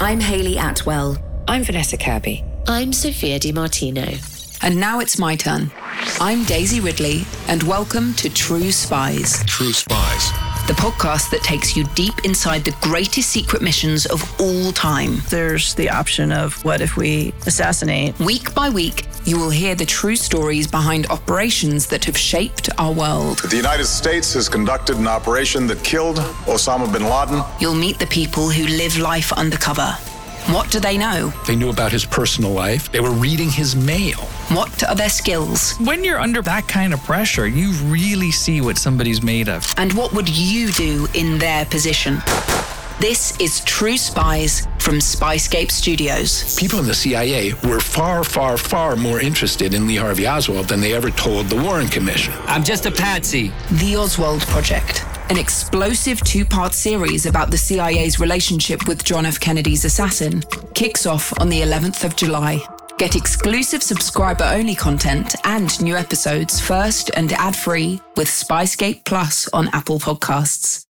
I'm Hayley Atwell. I'm Vanessa Kirby. I'm Sophia Di Martino. And now it's my turn. I'm Daisy Ridley, and welcome to True Spies. True Spies. The podcast that takes you deep inside the greatest secret missions of all time. There's the option of what if we assassinate? Week by week, you will hear the true stories behind operations that have shaped our world. The United States has conducted an operation that killed Osama bin Laden. You'll meet the people who live life undercover. What do they know? They knew about his personal life. They were reading his mail. What are their skills? When you're under that kind of pressure, you really see what somebody's made of. And what would you do in their position? This is True Spies from Spyscape Studios. People in the CIA were far, far, far more interested in Lee Harvey Oswald than they ever told the Warren Commission. I'm just a patsy. The Oswald Project, an explosive two part series about the CIA's relationship with John F. Kennedy's assassin, kicks off on the 11th of July. Get exclusive subscriber only content and new episodes first and ad free with Spyscape Plus on Apple Podcasts.